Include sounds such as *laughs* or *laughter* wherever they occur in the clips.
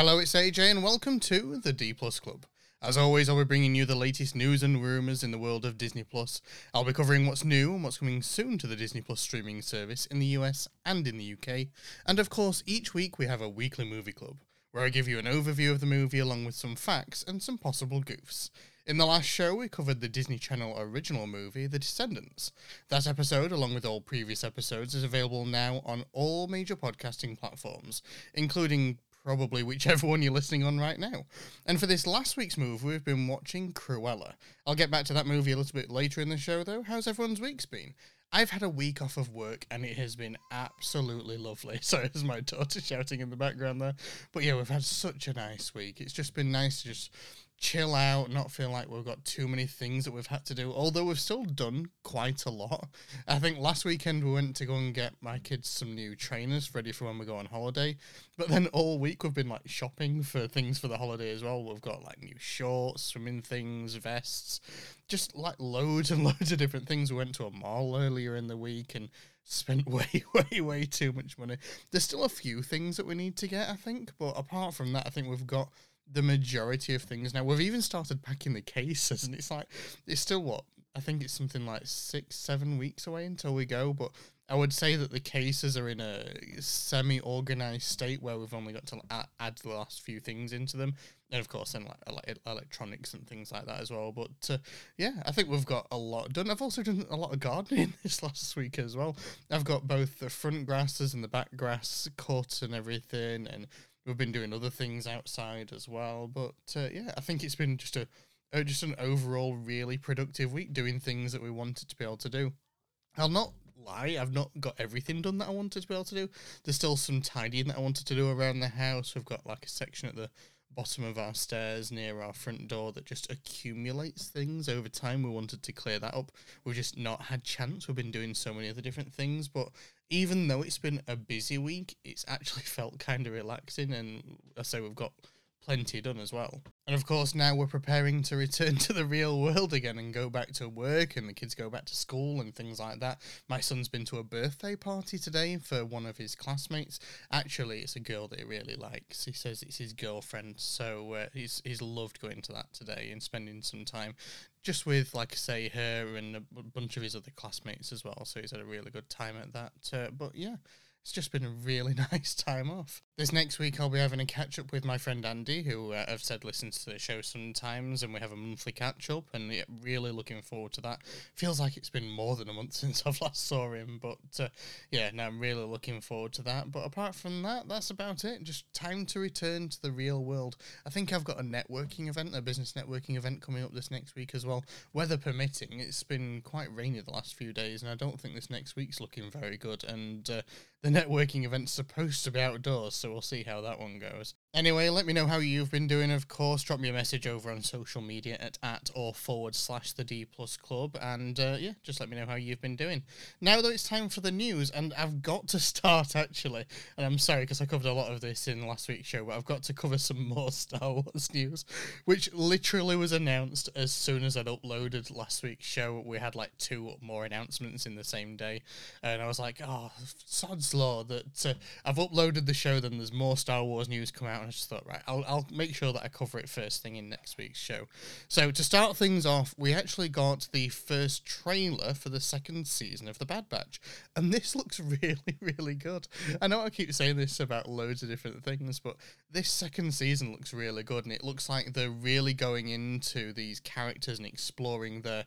Hello, it's AJ, and welcome to the D Plus Club. As always, I'll be bringing you the latest news and rumours in the world of Disney Plus. I'll be covering what's new and what's coming soon to the Disney Plus streaming service in the US and in the UK. And of course, each week we have a weekly movie club, where I give you an overview of the movie along with some facts and some possible goofs. In the last show, we covered the Disney Channel original movie, The Descendants. That episode, along with all previous episodes, is available now on all major podcasting platforms, including probably whichever one you're listening on right now. And for this last week's move, we've been watching Cruella. I'll get back to that movie a little bit later in the show, though. How's everyone's week's been? I've had a week off of work and it has been absolutely lovely. *laughs* Sorry, there's my daughter shouting in the background there. But yeah, we've had such a nice week. It's just been nice to just chill out, not feel like we've got too many things that we've had to do. Although we've still done quite a lot. I think last weekend we went to go and get my kids some new trainers ready for when we go on holiday. But then all week we've been like shopping for things for the holiday as well. We've got like new shorts, swimming things, vests, just like loads and *laughs* loads of different things. We went to a mall earlier in the week and spent *laughs* way, way, way too much money. There's still a few things that we need to get, I think, but apart from that, I think we've got the majority of things now. We've even started packing the cases, and it's like it's still what I think it's something like six, seven weeks away until we go. But I would say that the cases are in a semi-organized state where we've only got to add the last few things into them, and of course then like electronics and things like that as well. But uh, yeah, I think we've got a lot done. I've also done a lot of gardening *laughs* this last week as well. I've got both the front grasses and the back grass cut and everything, and we've been doing other things outside as well. But uh, yeah, I think it's been just a uh, just an overall really productive week doing things that we wanted to be able to do. I'll not lie, I've not got everything done that I wanted to be able to do. There's still some tidying that I wanted to do around the house. We've got like a section at the bottom of our stairs near our front door that just accumulates things over time. We wanted to clear that up. We've just not had chance. We've been doing so many other different things, but even though it's been a busy week, it's actually *laughs* felt kind of relaxing. And I say we've got plenty done as well. And of course, now we're preparing to return to the real world again and go back to work, and the kids go back to school and things like that. My son's been to a birthday party today for one of his classmates. Actually, it's a girl that he really likes. He says it's his girlfriend, so uh, he's he's loved going to that today and spending some time just with, like I say, her and a bunch of his other classmates as well. So he's had a really good time at that. Uh, but yeah. It's just been a really *laughs* nice time off. This next week, I'll be having a catch up with my friend Andy, who uh, I've said listens to the show sometimes, and we have a monthly catch up, and yeah, really looking forward to that. Feels like it's been more than a month *laughs* since I've last saw him, but uh, yeah, now I'm really looking forward to that. But apart from that, that's about it. Just time to return to the real world. I think I've got a networking event, a business networking event coming up this next week as well. Weather permitting, it's been quite rainy the last few days, and I don't think this next week's looking very good. And uh, the networking event's supposed to be outdoors, so we'll see how that one goes. Anyway, let me know how you've been doing, of course. Drop me a message over on social media at at or forward slash the D plus club. And uh, yeah, just let me know how you've been doing. Now, though, it's time for the news, and I've got to *laughs* start actually. And I'm sorry because I covered a lot of this in last week's show, but I've got to cover some more *laughs* Star Wars news, which literally was announced as soon as I'd uploaded last week's show. We had like two more announcements in the same day. And I was like, oh, sod's law that uh, I've uploaded the show, then there's more Star Wars news come out out, and I just thought, right, I'll, I'll make sure that I cover it first thing in next week's show. So, to start things off, we actually got the first trailer for the second season of The Bad Batch, and this *laughs* looks really, really good. I know I keep saying this about loads of different things, but this second season looks really good, and it looks like they're really going into these characters and exploring their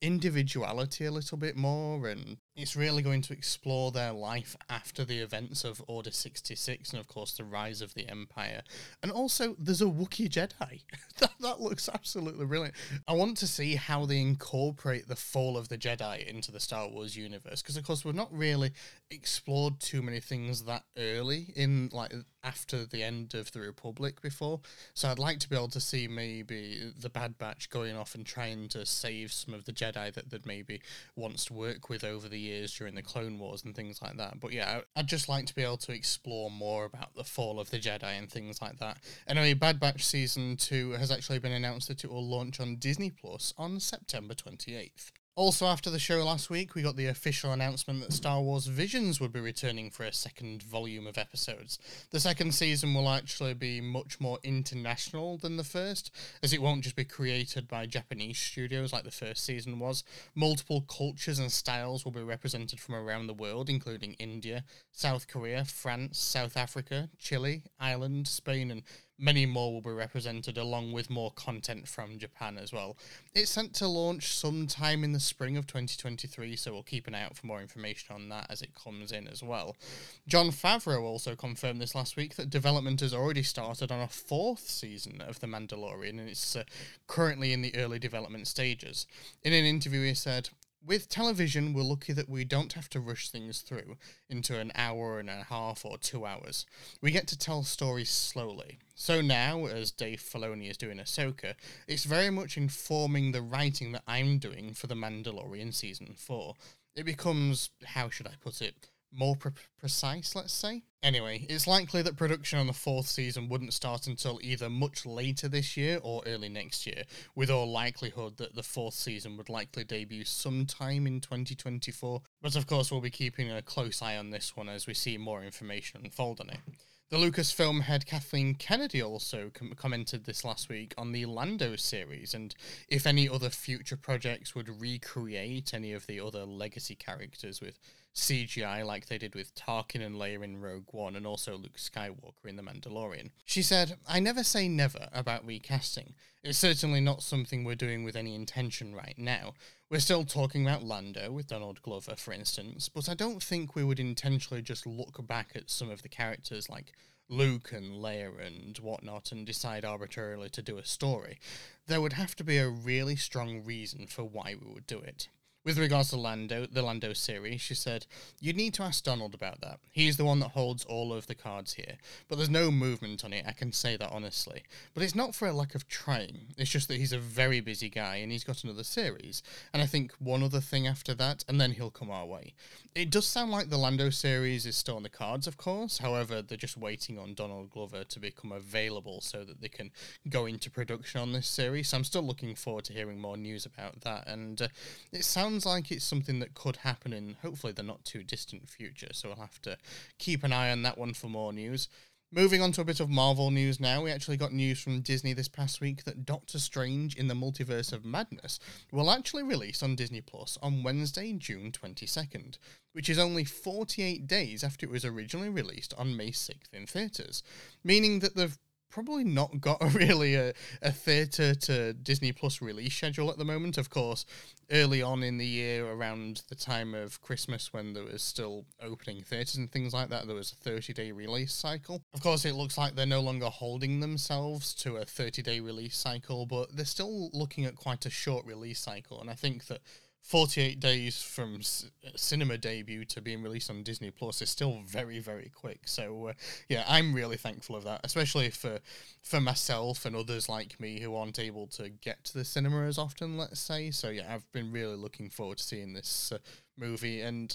individuality a little bit more and it's really going to explore their life after the events of Order 66 and, of course, the rise of the Empire. And also, there's a Wookiee Jedi. *laughs* that, that looks absolutely brilliant. I want to see how they incorporate the fall of the Jedi into the Star Wars universe because, of course, we've not really explored too many things that early in, like, after the end of the Republic before. So I'd like to be able to see maybe the Bad Batch going off and trying to save some of the Jedi that, that maybe wants to work with over the years during the Clone Wars and things like that. But yeah, I'd just like to be able to explore more about the fall of the Jedi and things like that. Anyway, Bad Batch Season 2 has actually been announced that it will launch on Disney Plus on September 28th. Also, after the show last week, we got the official announcement that Star Wars Visions would be returning for a second volume of episodes. The second season will actually be much more international than the first, as it won't just be created by Japanese studios like the first season was. Multiple cultures and styles will be represented from around the world, including India, South Korea, France, South Africa, Chile, Ireland, Spain, and many more will be represented along with more content from Japan as well. It's set to launch sometime in the spring of 2023, so we'll keep an eye out for more information on that as it comes in as well. Jon Favreau also confirmed this last week that development has already started on a fourth season of The Mandalorian and it's uh, currently in the early development stages. In an interview, he said, with television, we're lucky that we don't have to rush things through into an hour and a half or two hours. We get to tell stories slowly. So now, as Dave Filoni is doing Ahsoka, it's very much informing the writing that I'm doing for The Mandalorian Season 4. It becomes, how should I put it, more pre- precise, let's say. Anyway, it's likely that production on the fourth season wouldn't start until either much later this year or early next year, with all likelihood that the fourth season would likely debut sometime in 2024. But of course, we'll be keeping a close eye on this one as we see more information unfold on it. The Lucasfilm head Kathleen Kennedy also com- commented this last week on the Lando series and if any other future projects would recreate any of the other legacy characters with CGI like they did with Tarkin and Leia in Rogue One and also Luke Skywalker in The Mandalorian. She said, I never say never about recasting. It's certainly not something we're doing with any intention right now. We're still talking about Lando with Donald Glover, for instance, but I don't think we would intentionally just look back at some of the characters like Luke and Leia and whatnot and decide arbitrarily to do a story. There would have to be a really strong reason for why we would do it. With regards to Lando, the Lando series, she said, You'd need to ask Donald about that. He's the one that holds all of the cards here. But there's no movement on it, I can say that honestly. But it's not for a lack of trying. It's just that he's a very busy guy and he's got another series. And I think one other thing after that, and then he'll come our way. It does sound like the Lando series is still on the cards, of course. However, they're just waiting on Donald Glover to become available so that they can go into production on this series. So I'm still looking forward to hearing more news about that. And uh, it sounds sounds like it's something that could happen in hopefully the not too distant future. So we'll have to keep an eye on that one for more news. Moving on to a bit of Marvel news now, we actually got news from Disney this past week that Doctor Strange in the Multiverse of Madness will actually release on Disney Plus on Wednesday, June 22nd, which is only 48 days after it was originally released on May 6th in theatres, meaning that they've probably not got a *laughs* really a, a theatre to Disney Plus release schedule at the moment. Of course, early on in the year, around the time of Christmas, when there was still opening theatres and things like that, there was a 30 day release cycle. Of course, it looks like they're no longer holding themselves to a 30 day release cycle, but they're still looking at quite a short release cycle. And I think that 48 days from c- cinema debut to being released on Disney Plus is still very very quick. So uh, yeah I'm really thankful of that especially for for myself and others like me who aren't able to get to the cinema as often let's say. So yeah I've been really looking forward to seeing this uh, movie and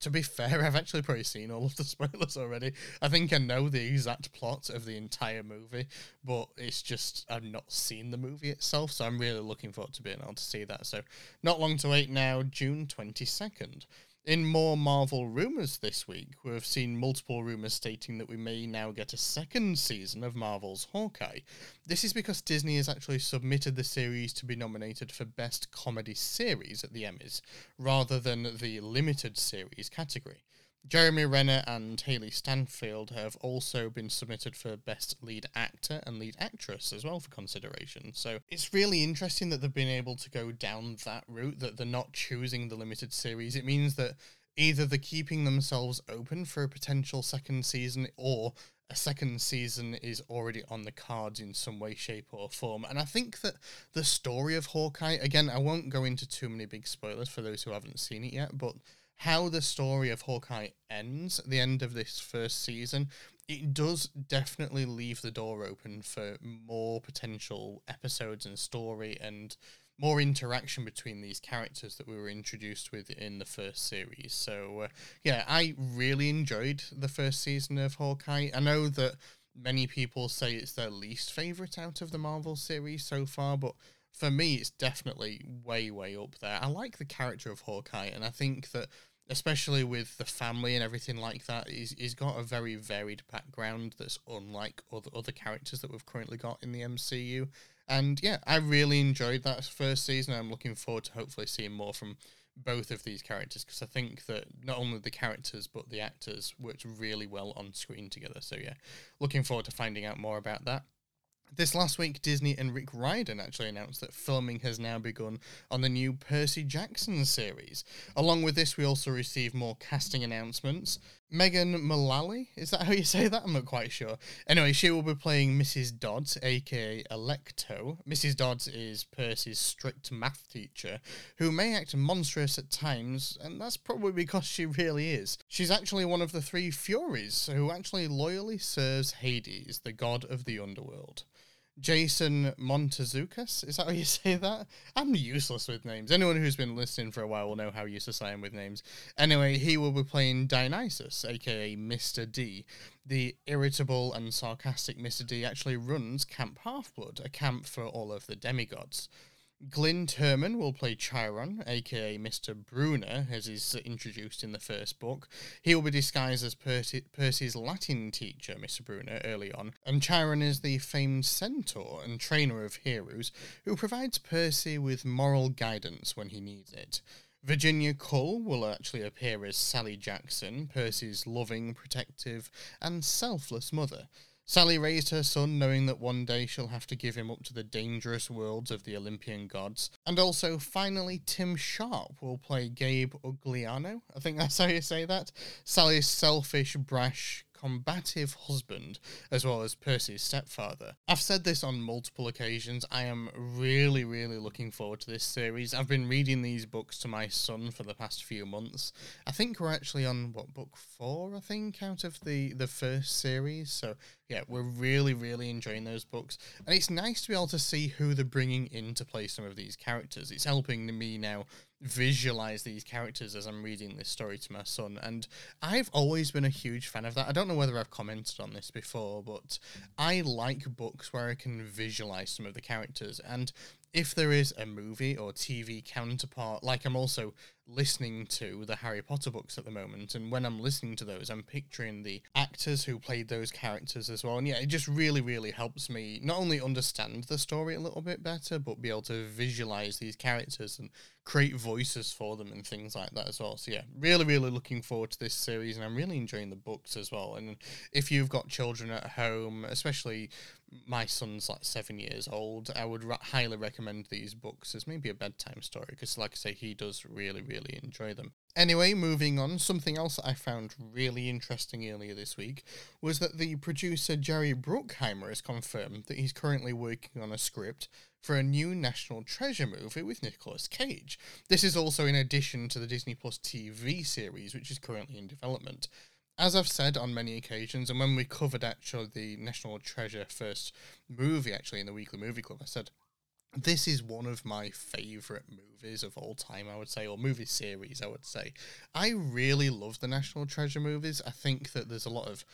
to be fair, *laughs* I've actually probably seen all of the spoilers already. I think I know the exact plot of the entire movie, but it's just I've not seen the movie itself, so I'm really looking forward to being able to see that. So, not long to wait now, June 22nd. In more Marvel rumours this week, we've seen multiple rumours stating that we may now get a second season of Marvel's Hawkeye. This is because Disney has actually submitted the series to be nominated for Best Comedy Series at the Emmys, rather than the Limited Series category. Jeremy Renner and Hailee Steinfeld have also been submitted for Best Lead Actor and Lead Actress as well for consideration. So it's really interesting that they've been able to go down that route, that they're not choosing the limited series. It means that either they're keeping themselves open for a potential second season or a second season is already on the cards in some way, shape, or form. And I think that the story of Hawkeye, again, I won't go into too many big spoilers for those who haven't seen it yet, but how the story of Hawkeye ends at the end of this first season, it does definitely leave the door open for more potential episodes and story and more interaction between these characters that we were introduced with in the first series. So, uh, yeah, I really enjoyed the first season of Hawkeye. I know that many people say it's their least favorite out of the Marvel series so far, but for me, it's definitely way, way up there. I like the character of Hawkeye, and I think that especially with the family and everything like that, he's, he's got a very varied background that's unlike other other characters that we've currently got in the MCU. And yeah, I really enjoyed that first season. I'm looking forward to hopefully seeing more from both of these characters because I think that not only the characters but the actors worked really well on screen together. So yeah, looking forward to finding out more about that. This last week, Disney and Rick Riordan actually announced that filming has now begun on the new Percy Jackson series. Along with this, we also received more casting announcements. Megan Mullally, is that how you say that? I'm not quite sure. Anyway, she will be playing Mrs. Dodds, aka Alecto. Mrs. Dodds is Percy's strict math teacher, who may act monstrous at times, and that's probably because she really is. She's actually one of the three Furies, who actually loyally serves Hades, the god of the underworld. Jason Montezukis. Is that how you *laughs* say that? I'm useless with names. Anyone who's been listening for a while will know how useless I am with names. Anyway, he will be playing Dionysus, aka Mr. D. The irritable and sarcastic Mr. D actually runs Camp Half-Blood, a camp for all of the demigods. Glynn Turman will play Chiron, aka Mr. Brunner, as is introduced in the first book. He will be disguised as Percy, Percy's Latin teacher, Mr. Brunner, early on, and Chiron is the famed centaur and trainer of heroes who provides Percy with moral guidance when he needs it. Virginia Kull will actually appear as Sally Jackson, Percy's loving, protective, and selfless mother. Sally raised her son knowing that one day she'll have to give him up to the dangerous worlds of the Olympian gods. And also, finally, Timm Sharp will play Gabe Ugliano. I think that's how you say that. Sally's selfish, brash, combative husband, as well as Percy's stepfather. I've said this on multiple occasions. I am really, really looking forward to this series. I've been reading these books to my son for the past few months. I think we're actually on what book four, I think, out of the the first series. So yeah, we're really, really enjoying those books, and it's nice to be able to see who they're bringing in to play some of these characters. It's helping me now visualize these characters as I'm reading this story to my son. And I've always been a huge fan of that. I don't know whether I've commented on this before, but I like books where I can visualize some of the characters. And if there is a movie or TV counterpart, like I'm also listening to the Harry Potter books at the moment, and when I'm listening to those, I'm picturing the actors who played those characters as well. And yeah, it just really, really helps me not only understand the story a little bit better, but be able to visualize these characters and create voices for them and things like that as well. So yeah, really, really looking forward to this series, and I'm really enjoying the books as well. And if you've got children at home, especially my son's like seven years old, I would ra- highly recommend these books as maybe a bedtime story because, like I say, he does really, really enjoy them. Anyway, moving on, something else I found really interesting earlier this week was that the producer Jerry Bruckheimer has confirmed that he's currently working on a script for a new National Treasure movie with Nicolas Cage. This is also in addition to the Disney Plus TV series, which is currently in development as I've said on many occasions, and when we covered actually the National Treasure first movie, actually in the Weekly Movie Club, I said this is one of my favorite movies of all time, I would say, or movie series, I would say. I really love the National Treasure movies. I think that there's a lot of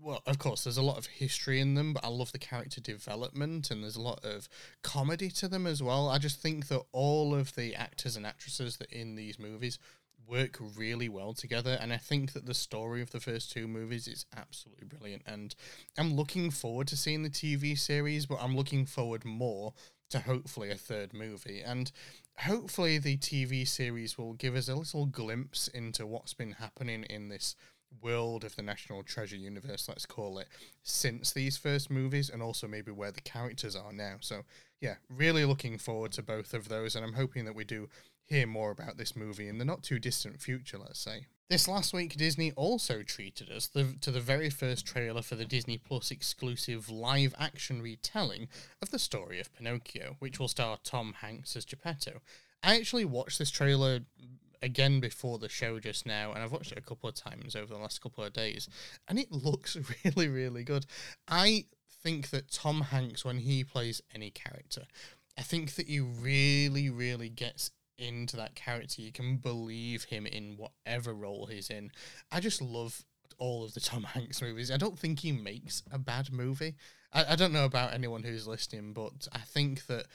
well, of course, there's a lot of history in them, but I love the character development and there's a lot of comedy to them as well. I just think that all of the actors and actresses that in these movies work really well together and i think that the story of the first two movies is absolutely brilliant and i'm looking forward to seeing the tv series but i'm looking forward more to hopefully a third movie and hopefully the tv series will give us a little glimpse into what's been happening in this world of the national treasure universe let's call it since these first movies and also maybe where the characters are now so yeah really looking forward to both of those and i'm hoping that we do hear more about this movie in the not too distant future, let's say. This last week, Disney also treated us the, to the very first trailer for the Disney Plus exclusive live action retelling of the story of Pinocchio, which will star Tom Hanks as Geppetto. I actually watched this trailer again before the show just now, and I've watched it a couple of times over the last couple of days, and it looks *laughs* really, really good. I think that Tom Hanks, when he plays any character, I think that he really, really gets into that character. You can believe him in whatever role he's in. I just love all of the Tom *laughs* Hanks movies. I don't think he makes a bad movie. I, I don't know about anyone who's listening, but I think that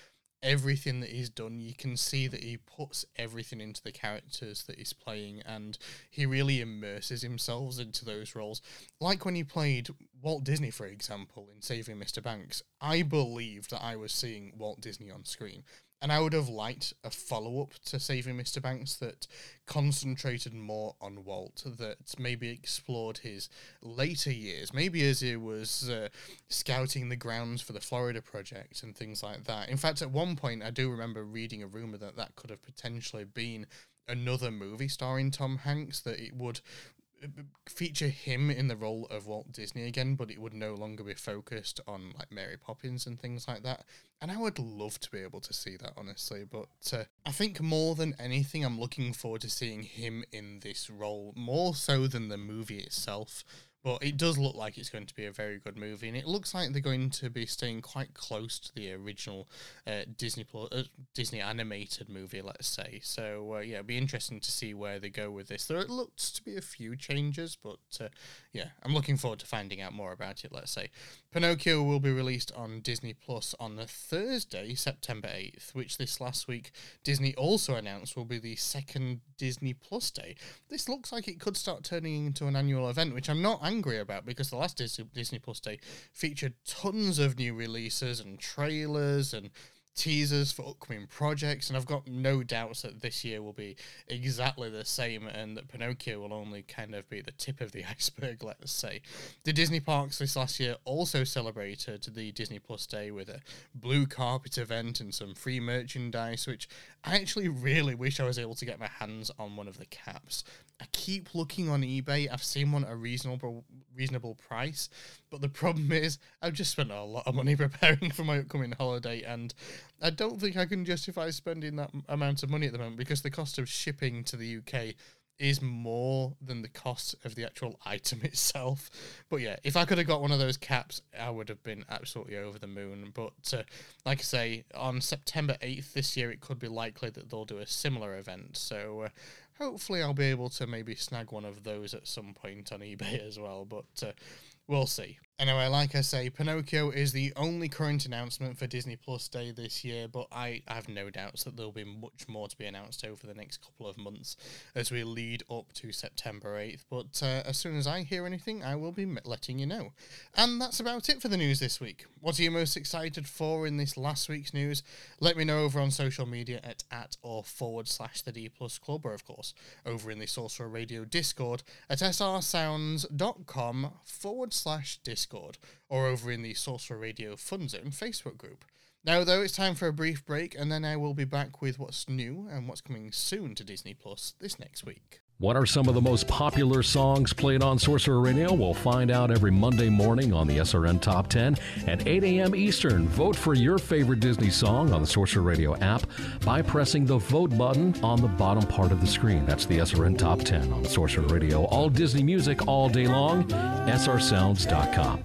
everything that he's done, you can see that he puts everything into the characters that he's playing and he really immerses himself into those roles. Like when he played Walt Disney, for example, in Saving Mr. Banks, I believed that I was seeing Walt Disney on screen. And I would have liked a follow up to Saving Mr. Banks that concentrated more on Walt, that maybe explored his later years, maybe as he was uh, scouting the grounds for the Florida Project and things like that. In fact, at one point, I do remember reading a rumor that that could have potentially been another movie starring Tom Hanks, that it would feature him in the role of Walt Disney again, but it would no longer be focused on like Mary Poppins and things like that. And I would love to be able to see that, honestly. But uh, I think more than anything, I'm looking forward to seeing him in this role more so than the movie itself. But it does look like it's going to be a very good movie, and it looks like they're going to be staying quite close to the original uh, Disney uh, Disney animated movie, let's say. So uh, yeah, it'll be interesting to see where they go with this. There it looks to be a few changes, but uh, yeah, I'm looking forward to finding out more about it. Let's say Pinocchio will be released on Disney Plus on the Thursday, September 8th, which this last week Disney also announced will be the second Disney Plus day. This looks like it could start turning into an annual event, which I'm not angry about because the last Disney, Disney Plus Day featured tons of new releases and trailers and teasers for upcoming projects, and I've got no doubts that this year will be exactly the same, and that Pinocchio will only kind of be the tip of the *laughs* iceberg, let's say. The Disney parks this last year also celebrated the Disney Plus Day with a blue carpet event and some free merchandise, which I actually really wish I was able to get my hands on one of the caps. I keep looking on eBay. I've seen one at a reasonable reasonable price, but the problem is I've just spent a lot of money *laughs* preparing for my upcoming holiday, and I don't think I can justify spending that amount of money at the moment because the cost of shipping to the UK is more than the cost of the actual *laughs* item itself. But yeah, if I could have got one of those caps, I would have been absolutely over the moon. But uh, like I say, on September 8th this year, it could be likely that they'll do a similar event. So uh, hopefully, I'll be able to maybe snag one of those at some point on eBay *laughs* as well. But uh, we'll see. Anyway, like I say, Pinocchio is the only current announcement for Disney Plus Day this year, but I have no doubts that there'll be much more to be announced over the next couple of months as we lead up to September 8th. But uh, as soon as I hear anything, I will be letting you know. And that's about it for the news this week. What are you most excited for in this last week's news? Let me know over on social media at at or forward slash the D Plus Club, or of course over in the Sorcerer Radio Discord at srsounds.com forward slash Discord. Discord or over in the Sorcerer Radio Fun Zone Facebook group. Now, though, it's time for a brief break, and then I will be back with what's new and what's coming soon to Disney Plus this next week. What are some of the most popular songs played on Sorcerer Radio? We'll find out every Monday morning on the SRN Top 10 at 8 a.m. Eastern. Vote for your favorite Disney song on the Sorcerer Radio app by pressing the vote button on the bottom part of the screen. That's the SRN Top 10 on Sorcerer Radio. All Disney music all day long. srsounds.com.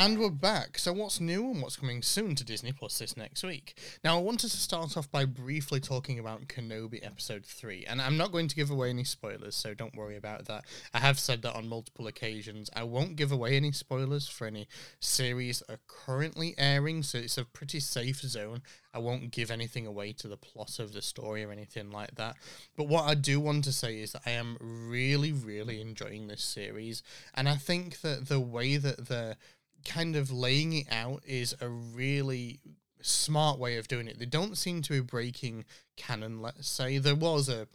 And we're back. So, what's new and what's coming soon to Disney Plus this next week? Now, I wanted to start off by briefly talking about Kenobi Episode 3. And I'm not going to give away any spoilers, so don't worry about that. I have said that on multiple occasions. I won't give away any spoilers for any series that are currently airing, so it's a pretty safe zone. I won't give anything away to the plot of the story or anything like that. But what I do want to say is that I am really, really enjoying this series. And I think that the way that the kind of laying it out is a really smart way of doing it. They don't seem to be breaking canon, let's say. There was a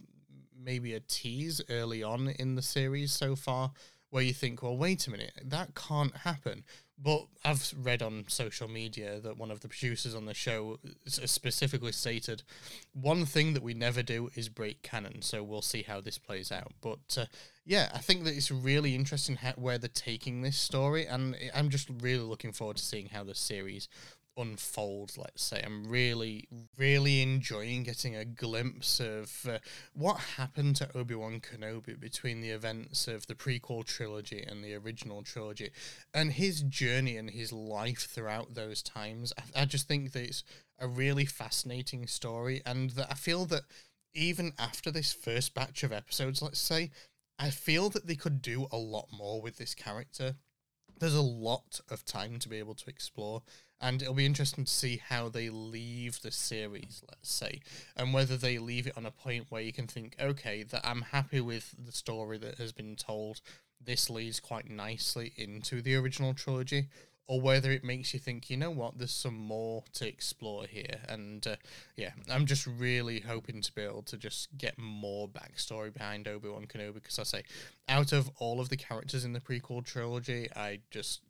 maybe a tease early on in the series so far where you think, well, wait a minute, that can't happen. But I've read on social media that one of the producers on the show specifically stated one thing that we never do is break canon. So we'll see how this plays out. But uh, yeah, I think that it's really interesting how, where they're taking this story, and I'm just really looking forward to seeing how the series unfolds. let's say. I'm really, really enjoying getting a glimpse of uh, what happened to Obi Wan Kenobi between the events of the prequel trilogy and the original trilogy, and his journey and his life throughout those times. I, I just think that it's a really fascinating story, and that I feel that even after this first batch of episodes, let's say, I feel that they could do a lot more with this character. There's a lot of time to be able to explore and it'll be interesting to see how they leave the series let's say and whether they leave it on a point where you can think okay that i'm happy with the story that has been told. This leads quite nicely into the original trilogy or whether it makes you think, you know what, there's some more to explore here. And uh, yeah, I'm just really hoping to be able to just get more backstory behind Obi Wan Kenobi because I say, out of all of the characters in the prequel trilogy, I just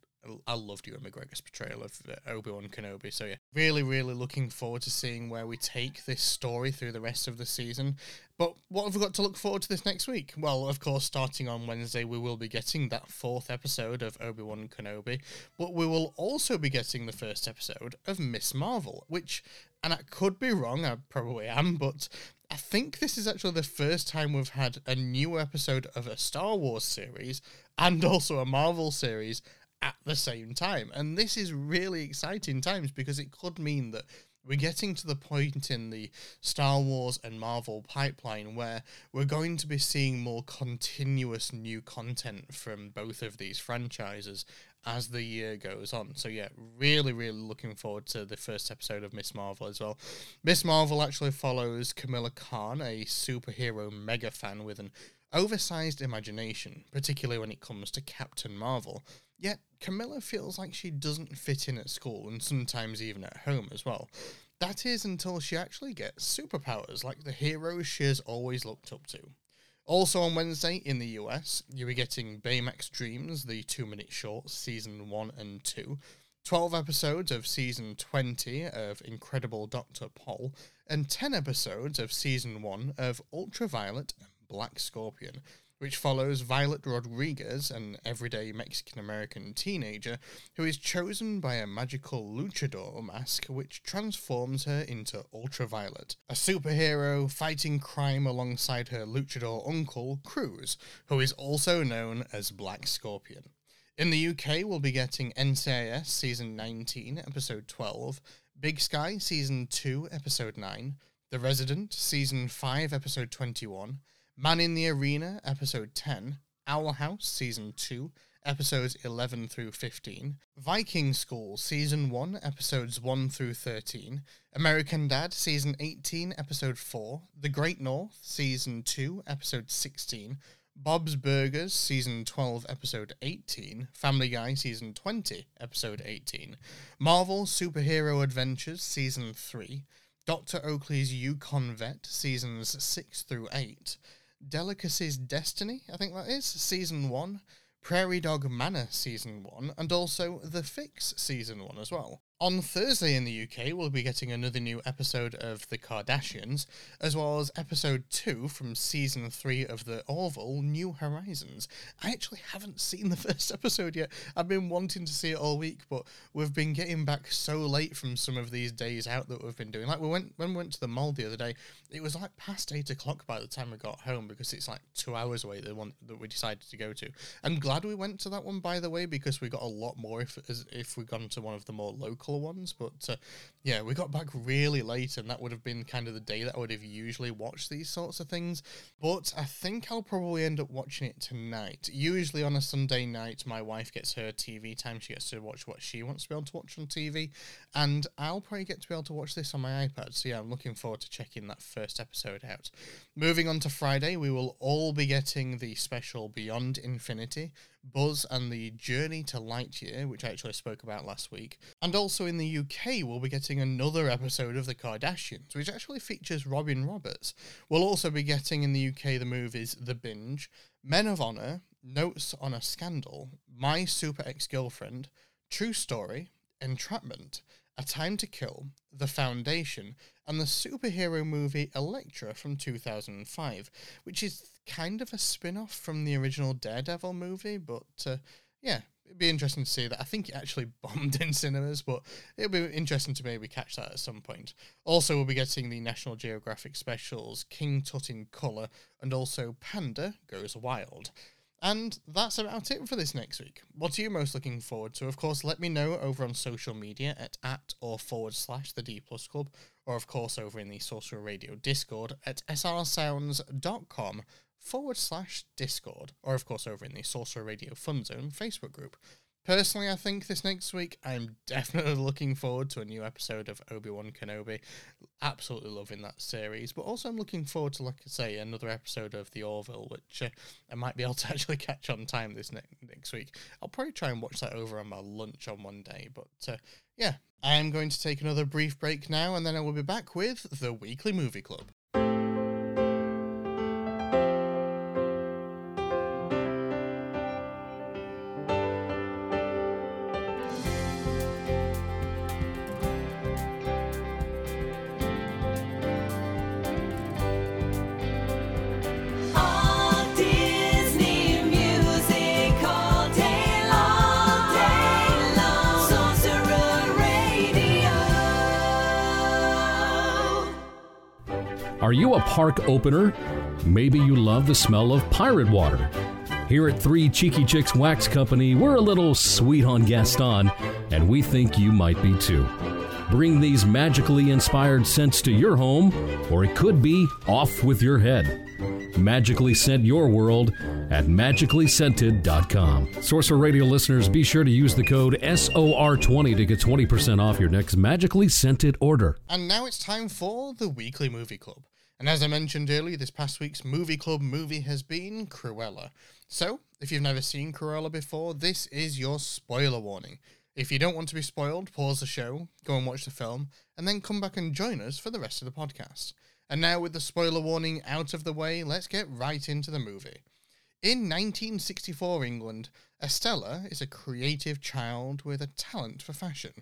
I loved Ewan McGregor's portrayal of uh, Obi Wan Kenobi. So yeah, really, really looking forward to seeing where we take this story through the rest of the season. But what have we got to look forward to this next week? Well, of course, starting on Wednesday, we will be getting that fourth episode of Obi Wan Kenobi, but we will also be getting the first episode of Miss Marvel, which, and I could be wrong, I probably am, but I think this is actually the first time we've had a new episode of a Star Wars series and also a Marvel series at the same time. And this is really exciting times because it could mean that we're getting to the point in the Star Wars and Marvel pipeline where we're going to be seeing more continuous new content from both of these franchises as the year goes on. So yeah, really, really looking forward to the first episode of Miss Marvel as well. Miss Marvel actually follows Camilla Khan, a superhero mega fan with an oversized imagination, particularly when it comes to Captain Marvel. Yet, Camilla feels like she doesn't fit in at school and sometimes even at home as well. That is until she actually gets superpowers like the heroes she has always looked up to. Also on Wednesday in the US, you'll be getting Baymax Dreams, the two minute shorts, season 1 and 2, 12 episodes of season 20 of Incredible Dr. Pol, and 10 episodes of season 1 of Ultraviolet and Black Scorpion which follows Violet Rodriguez, an everyday Mexican American teenager who is chosen by a magical luchador mask which transforms her into Ultraviolet, a superhero fighting crime alongside her luchador uncle, Cruz, who is also known as Black Scorpion. In the UK, we'll be getting NCIS Season 19, Episode 12, Big Sky Season 2, Episode 9, The Resident Season 5, Episode 21, Man in the Arena, episode 10, Owl House, season 2, episodes 11 through 15, Viking School, season 1, episodes 1 through 13, American Dad, season 18, episode 4, The Great North, season 2, episode 16, Bob's Burgers, season 12, episode 18, Family Guy, season 20, episode 18, Marvel Superhero Adventures, season 3, Dr. Oakley's Yukon Vet, seasons 6 through 8, Delicacy's Destiny, I think that is, season one, Prairie Dog Manor season one, and also The Fix season one as well. On Thursday in the UK, we'll be getting another new episode of The Kardashians, as well as episode 2 from season 3 of The Orville New Horizons. I actually haven't seen the *laughs* first episode yet. I've been wanting to see it all week, but we've been getting back so late from some of these days out that we've been doing. Like we went when we went to the mall the other day, it was like past 8 o'clock by the time we got home because it's like two hours away, the one that we decided to go to. I'm glad we went to that one, by the way, because we got a lot more if, if we'd gone to one of the more local ones. But uh, yeah, we got back really late, and that would have been kind of the day that I would have usually watched these sorts of things. But I think I'll probably end up watching it tonight. Usually on a Sunday night, my wife gets her TV time. She gets to watch what she wants to be able to watch on TV, and I'll probably get to be able to watch this on my iPad. So yeah, I'm looking forward to checking that first episode out. Moving on to Friday, we will all be getting the special Beyond Infinity Buzz and the Journey to Lightyear, which I actually spoke about last week. And also in the UK, we'll be getting another episode of The Kardashians, which actually features Robin Roberts. We'll also be getting in the UK the movies The Binge, Men of Honor, Notes on a Scandal, My Super Ex Girlfriend, True Story, Entrapment, A Time to Kill, The Foundation, and the superhero movie Elektra from 2005, which is kind of a spin off from the original Daredevil movie, but uh, yeah, it'd be interesting to see that. I think it actually *laughs* bombed in cinemas, but it'll be interesting to maybe catch that at some point. Also, we'll be getting the National Geographic specials King Tut in Colour and also Panda Goes Wild. And that's about it for this next week. What are you most looking forward to? Of course, let me know over on social media at at or forward slash the D Plus Club, or of course over in the Sorcerer Radio Discord at srsounds.com forward slash Discord, or of course over in the Sorcerer Radio Fun Zone Facebook group. Personally, I think this next week, I'm definitely *laughs* looking forward to a new episode of Obi Wan Kenobi. Absolutely loving that series, but also I'm looking forward to, like I say, another episode of The Orville, which uh, I might be *laughs* able to actually catch on time this ne- next week. I'll probably try and watch that over on my lunch on one day, but uh, yeah, I am going to take another brief break now, and then I will be back with the Weekly Movie Club. Are you a park opener? Maybe you love the smell of pirate water. Here at Three Cheeky Chicks Wax Company, we're a little sweet on Gaston, and we think you might be too. Bring these magically inspired scents to your home, or it could be off with your head. Magically scent your world at magicallyscented.com. Sorcerer Radio listeners, be sure to use the code SOR20 to get 20% off your next magically scented order. And now it's time for the Weekly Movie Club. And as I mentioned earlier, this past week's Movie Club movie has been Cruella. So, if you've never seen Cruella before, this is your spoiler warning. If you don't want to be spoiled, pause the show, go and watch the film, and then come back and join us for the rest of the podcast. And now, with the spoiler warning out of the way, let's get right into the movie. In 1964 England, Estella is a creative child with a talent for fashion,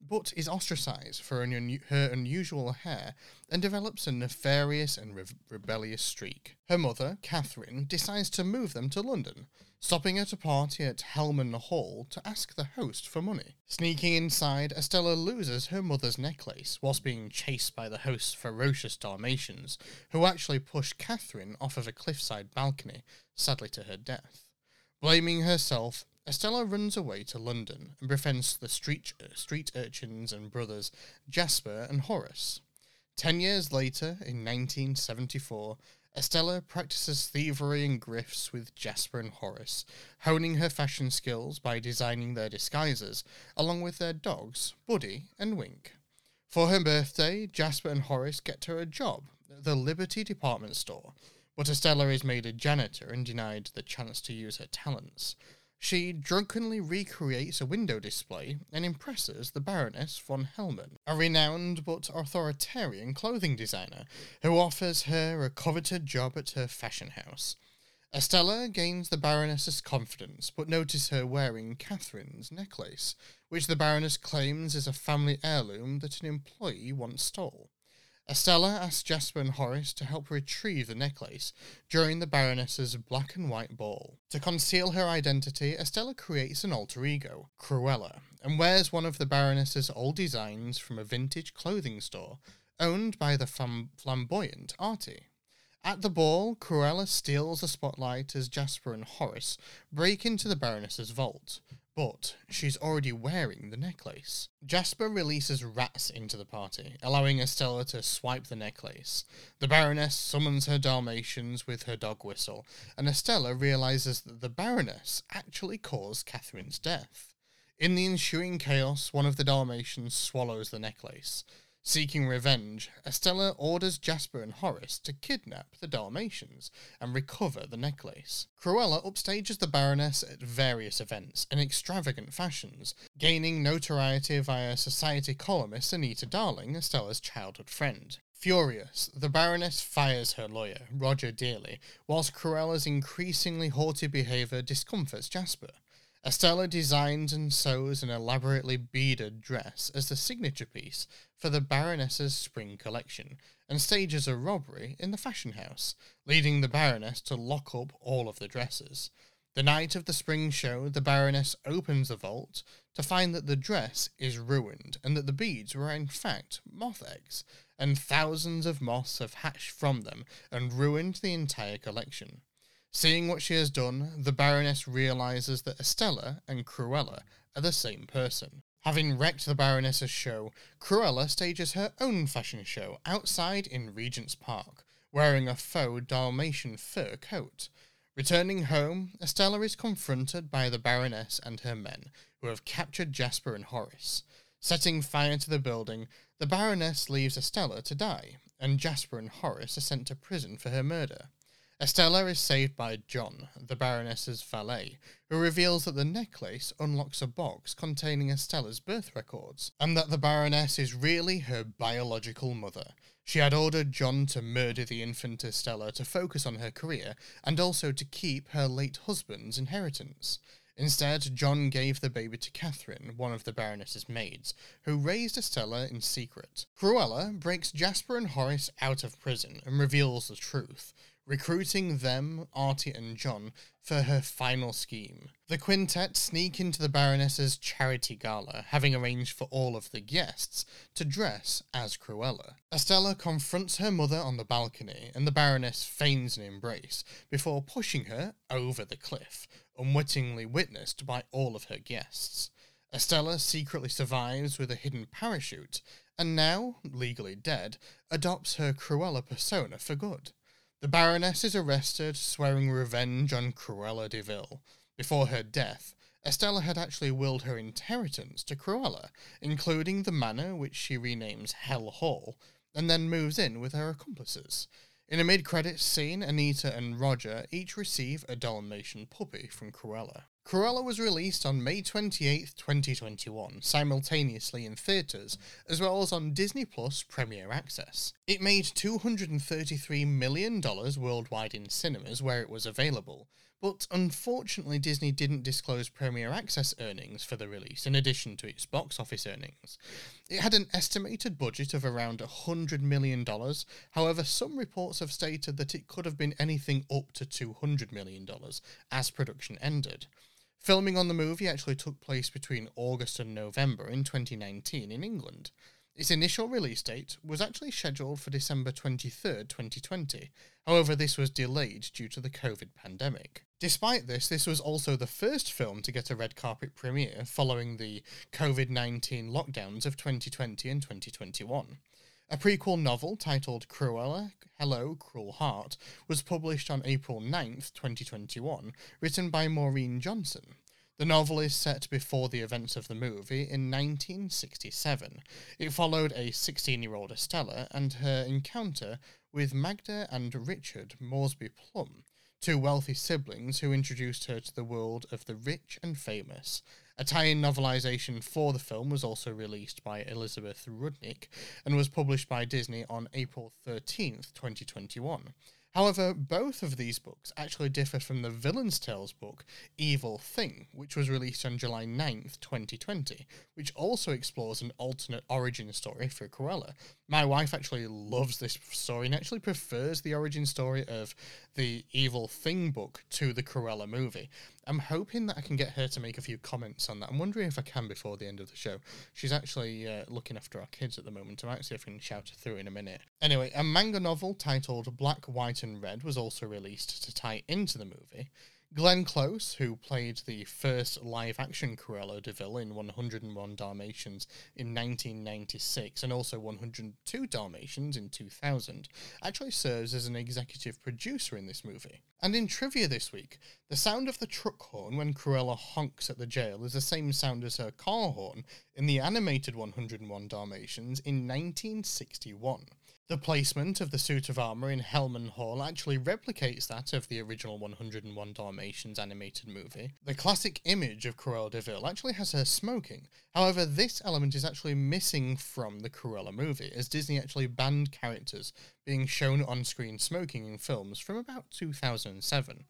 but is ostracized for unu- her unusual hair and develops a nefarious and re- rebellious streak. Her mother, Catherine, decides to move them to London, stopping at a party at Hellman Hall to ask the host for money. Sneaking inside, Estella loses her mother's necklace whilst being chased by the host's ferocious Dalmatians, who actually push Catherine off of a cliffside balcony, sadly to her death. Blaming herself, Estella runs away to London and befriends the street, uh, street urchins and brothers Jasper and Horace. Ten years later, in 1974, Estella practices thievery and grifts with Jasper and Horace, honing her fashion skills by designing their disguises, along with their dogs, Buddy and Wink. For her birthday, Jasper and Horace get her a job at the Liberty department store, but Estella is made a janitor and denied the chance to use her talents. She drunkenly recreates a window display and impresses the Baroness von Hellman, a renowned but authoritarian clothing designer, who offers her a coveted job at her fashion house. Estella gains the Baroness's confidence, but notices her wearing Catherine's necklace, which the Baroness claims is a family heirloom that an employee once stole. Estella asks Jasper and Horace to help retrieve the necklace during the Baroness's black and white ball. To conceal her identity, Estella creates an alter ego, Cruella, and wears one of the Baroness's old designs from a vintage clothing store owned by the flamboyant Artie. At the ball, Cruella steals the spotlight as Jasper and Horace break into the Baroness's vault, but she's already wearing the necklace. Jasper releases rats into the party, allowing Estella to swipe the necklace. The Baroness summons her Dalmatians with her dog whistle, and Estella realizes that the Baroness actually caused Catherine's death. In the ensuing chaos, one of the Dalmatians swallows the necklace. Seeking revenge, Estella orders Jasper and Horace to kidnap the Dalmatians and recover the necklace. Cruella upstages the Baroness at various events in extravagant fashions, gaining notoriety via society columnist Anita Darling, Estella's childhood friend. Furious, the Baroness fires her lawyer, Roger Dearly, whilst Cruella's increasingly haughty behaviour discomforts Jasper. Estella designs and sews an elaborately beaded dress as the signature piece for the Baroness's spring collection, and stages a robbery in the fashion house, leading the Baroness to lock up all of the dresses. The night of the spring show, the Baroness opens the vault to find that the dress is ruined and that the beads were in fact moth eggs, and thousands of moths have hatched from them and ruined the entire collection. Seeing what she has done, the Baroness realizes that Estella and Cruella are the same person. Having wrecked the Baroness's show, Cruella stages her own fashion show outside in Regent's Park, wearing a faux Dalmatian fur coat. Returning home, Estella is confronted by the Baroness and her men, who have captured Jasper and Horace. Setting fire to the building, the Baroness leaves Estella to die, and Jasper and Horace are sent to prison for her murder. Estella is saved by John, the Baroness's valet, who reveals that the necklace unlocks a box containing Estella's birth records, and that the Baroness is really her biological mother. She had ordered John to murder the infant Estella to focus on her career, and also to keep her late husband's inheritance. Instead, John gave the baby to Catherine, one of the Baroness's maids, who raised Estella in secret. Cruella breaks Jasper and Horace out of prison and reveals the truth, recruiting them, Artie and John, for her final scheme. The quintet sneak into the Baroness's charity gala, having arranged for all of the guests to dress as Cruella. Estella confronts her mother on the balcony, and the Baroness feigns an embrace before pushing her over the cliff, unwittingly witnessed by all of her guests. Estella secretly survives with a hidden parachute, and now, legally dead, adopts her Cruella persona for good. The Baroness is arrested, swearing revenge on Cruella de Vil. Before her death, Estella had actually willed her inheritance to Cruella, including the manor which she renames Hell Hall, and then moves in with her accomplices. In a mid-credits scene, Anita and Roger each receive a Dalmatian puppy from Cruella. Cruella was released on May 28, 2021, simultaneously in theaters as well as on Disney Plus Premier Access. It made $233 million worldwide in cinemas where it was available, but unfortunately Disney didn't disclose Premier Access earnings for the release in addition to its box office earnings. It had an estimated budget of around $100 million, however, some reports have stated that it could have been anything up to $200 million as production ended. Filming on the movie actually took place between August and November in 2019 in England. Its initial release date was actually scheduled for December 23rd, 2020. However, this was delayed due to the COVID pandemic. Despite this, this was also the first film to get a red carpet premiere following the COVID 19 lockdowns of 2020 and 2021. A prequel novel titled Cruella, Hello, Cruel Heart was published on April 9th, 2021, written by Maureen Johnson. The novel is set before the events of the movie in 1967. It followed a 16 year old Estella and her encounter with Magda and Richard Moresby Plum, two wealthy siblings who introduced her to the world of the rich and famous. In novelization for the film was also released by Elizabeth Rudnick and was published by Disney on April 13th, 2021. However, both of these books actually differ from the Villain's Tales book, Evil Thing, which was released on July 9th, 2020, which also explores an alternate origin story for Cruella. My wife actually loves this story and actually prefers the origin story of the Evil Thing book to the Cruella movie. I'm hoping that I can get her to make a few comments on that. I'm wondering if I can before the end of the show. She's actually uh, looking after our kids at the moment. I might see if I can shout her through in a minute. Anyway, a manga novel titled Black, White, and Red was also released to tie into the movie. Glenn Close, who played the first live action Cruella de Vil in 101 Dalmatians in 1996 and also 102 Dalmatians in 2000, actually serves as an executive producer in this movie. And in trivia this week, the sound of the truck horn when Cruella honks at the jail is the same sound as her car horn in the animated 101 Dalmatians in 1961. The placement of the suit of armor in Hellman Hall actually replicates that of the original 101 Dalmatians animated movie. The classic image of Cruella de Vil actually has her smoking. However, this element is actually missing from the Cruella movie, as Disney actually banned characters being shown on screen smoking in films from about 2007.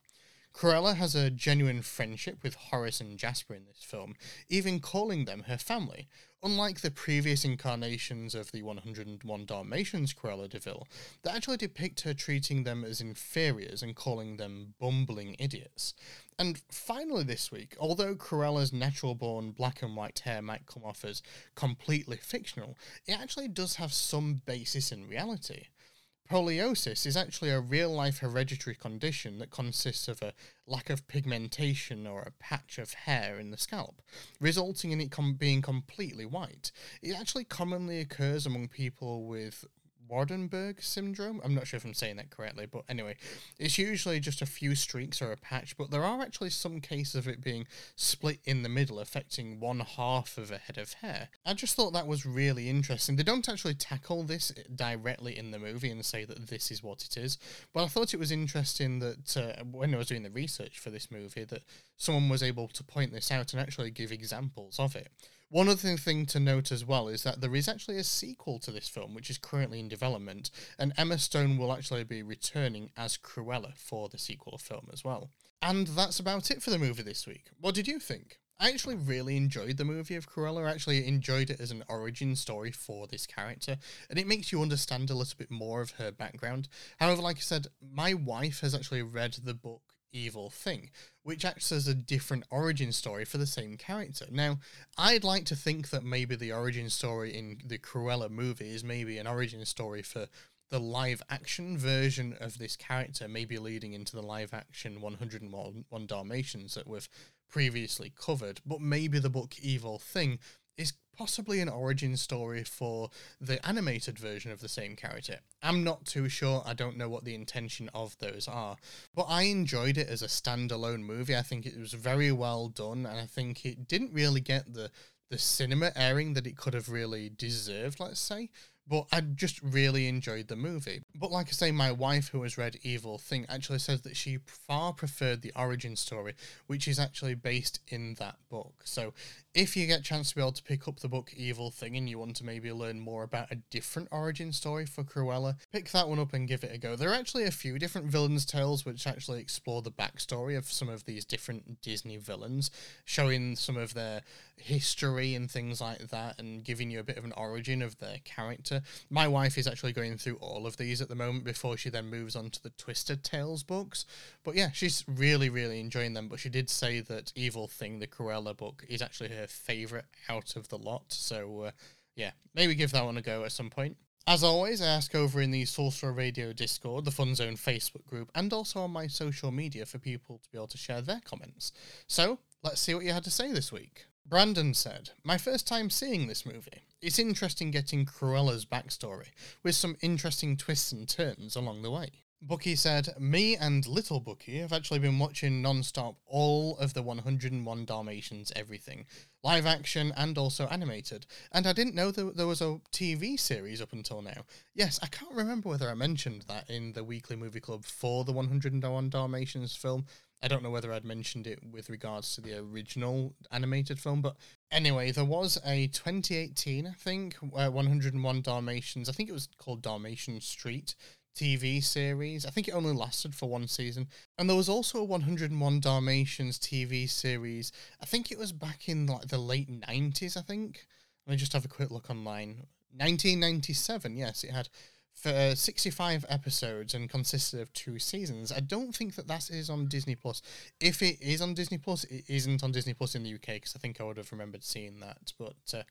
Cruella has a genuine friendship with Horace and Jasper in this film, even calling them her family. Unlike the previous incarnations of the 101 Dalmatians Cruella de Vil, that actually depict her treating them as inferiors and calling them bumbling idiots. And finally, this week, although Cruella's natural born black and white hair might come off as completely fictional, it actually does have some basis in reality. Poliosis is actually a real life hereditary condition that consists of a lack of pigmentation or a patch of hair in the scalp, resulting in it com- being completely white. It actually commonly occurs among people with Waardenburg syndrome. I'm not sure if I'm saying that correctly, but anyway, it's usually just a few streaks or a patch, but there are actually some cases of it being split in the middle, affecting one half of a head of hair. I just thought that was really interesting. They don't actually tackle this directly in the movie and say that this is what it is, but I thought it was interesting that uh, when I was doing the research for this movie, that someone was able to point this out and actually give examples of it. One other thing to note as well is that there is actually a sequel to this film, which is currently in development, and Emma Stone will actually be returning as Cruella for the sequel film as well. And that's about it for the movie this week. What did you think? I actually really enjoyed the movie of Cruella. I actually enjoyed it as an origin story for this character, and it makes you understand a little bit more of her background. However, like I said, my wife has actually read the book Evil Thing, which acts as a different origin story for the same character. Now, I'd like to think that maybe the origin story in the Cruella movie is maybe an origin story for the live action version of this character, maybe leading into the live action 101 Dalmatians that we've previously covered, but maybe the book Evil Thing is possibly an origin story for the animated version of the same character. I'm not too sure. I don't know what the intention of those are. But I enjoyed it as a standalone movie. I think it was very well done and I think it didn't really get the the cinema airing that it could have really deserved, let's say. But I just really enjoyed the movie. But like I say, my wife, who has read Evil Thing, actually says that she far preferred the origin story, which is actually based in that book. So if you get a chance to be able to pick up the book Evil Thing and you want to maybe learn more about a different origin story for Cruella, pick that one up and give it a go. There are actually a few different villains' tales which actually explore the backstory of some of these different Disney villains, showing some of their history and things like that, and giving you a bit of an origin of their character. My wife is actually going through all of these at the moment before she then moves on to the Twisted Tales books. But yeah, she's really, really enjoying them. But she did say that Evil Thing, the Cruella book, is actually her favorite out of the lot. So uh, yeah, maybe give that one a go at some point. As always, I ask over in the Sorcerer Radio Discord, the Fun Zone Facebook group, and also on my social media for people to be able to share their comments. So, let's see what you had to say this week. Brandon said, My first time seeing this movie. It's interesting getting Cruella's backstory, with some interesting twists and turns along the way. Bucky said, Me and Little Bucky have actually been watching non stop all of the 101 Dalmatians everything, live action and also animated, and I didn't know that there was a TV series up until now. Yes, I can't remember whether I mentioned that in the Weekly Movie Club for the 101 Dalmatians film. I don't know whether I'd mentioned it with regards to the original animated film, but anyway, there was a 2018, I think, uh, 101 Dalmatians. I think it was called Dalmatian Street TV series. I think it only lasted for one season. And there was also a 101 Dalmatians TV series. I think it was back in like the late 90s, I think. Let me just have a quick look online. 1997, yes, it had for 65 episodes and consisted of two seasons. I don't think that that is on Disney Plus. If it is on Disney Plus, it isn't on Disney Plus in the UK because I think I would have remembered seeing that. But uh,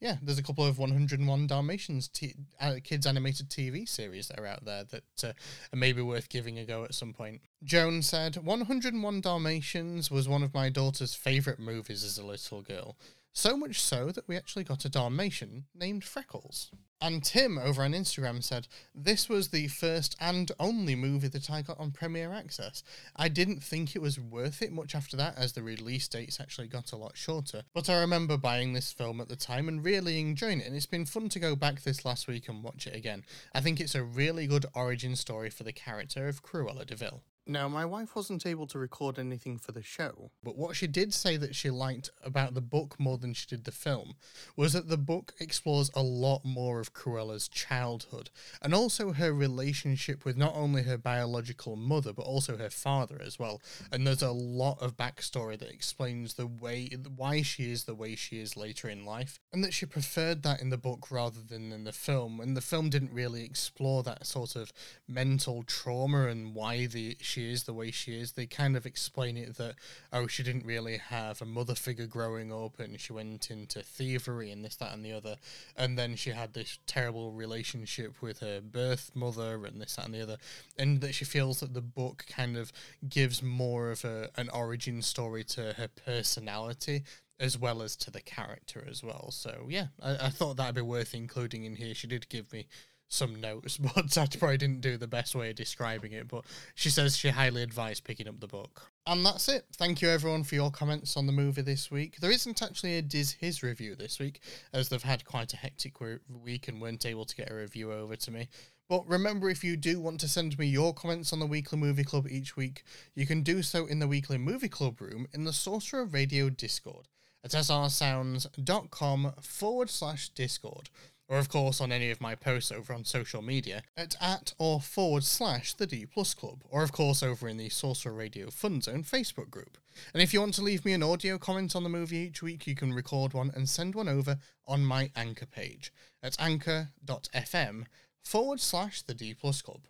yeah, there's a couple of 101 Dalmatians t- uh, kids animated TV series that are out there that uh, are maybe worth giving a go at some point. Joan said, 101 Dalmatians was one of my daughter's favourite movies as a little girl. So much so that we actually got a Dalmatian named Freckles. And Tim over on Instagram said, This was the first and only movie that I got on Premier Access. I didn't think it was worth it much after that, as the release dates actually got a lot shorter. But I remember buying this film at the time and really enjoying it, and it's been fun to go back this last week and watch it again. I think it's a really good origin story for the character of Cruella de Vil. Now, my wife wasn't able to record anything for the show, but what she did say that she liked about the book more than she did the film was that the book explores a lot more of Cruella's childhood and also her relationship with not only her biological mother but also her father as well. And there's a lot of backstory that explains the way why she is the way she is later in life, and that she preferred that in the book rather than in the film. And the film didn't really explore that sort of mental trauma and why the she is the way she is. They kind of explain it that oh, she didn't really have a mother figure growing up, and she went into thievery and this, that, and the other, and then she had this terrible relationship with her birth mother and this, that, and the other, and that she feels that the book kind of gives more of a an origin story to her personality as well as to the character as well. So yeah, I, I thought that'd be worth including in here. She did give me some notes, *laughs* but I probably didn't do the best way of describing it. But she says she highly advised picking up the book. And that's it. Thank you everyone for your comments on the movie this week. There isn't actually a Diz His review this week, as they've had quite a hectic week and weren't able to get a review over to me. But remember, if you do want to send me your comments on the Weekly Movie Club each week, you can do so in the Weekly Movie Club room in the Sorcerer Radio Discord at srsounds.com forward slash Discord, or of course on any of my posts over on social media at at or forward slash the D Plus Club, or of course over in the Sorcerer Radio Fun Zone Facebook group. And if you want to leave me an audio comment on the movie each week, you can record one and send one over on my Anchor page at anchor.fm forward slash the D Plus Club.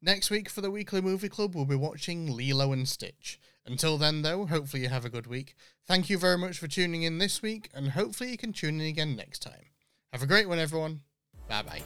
Next week for the Weekly Movie Club, we'll be watching Lilo and Stitch. Until then, though, hopefully you have a good week. Thank you very much for tuning in this week, and hopefully you can tune in again next time. Have a great one, everyone. Bye bye.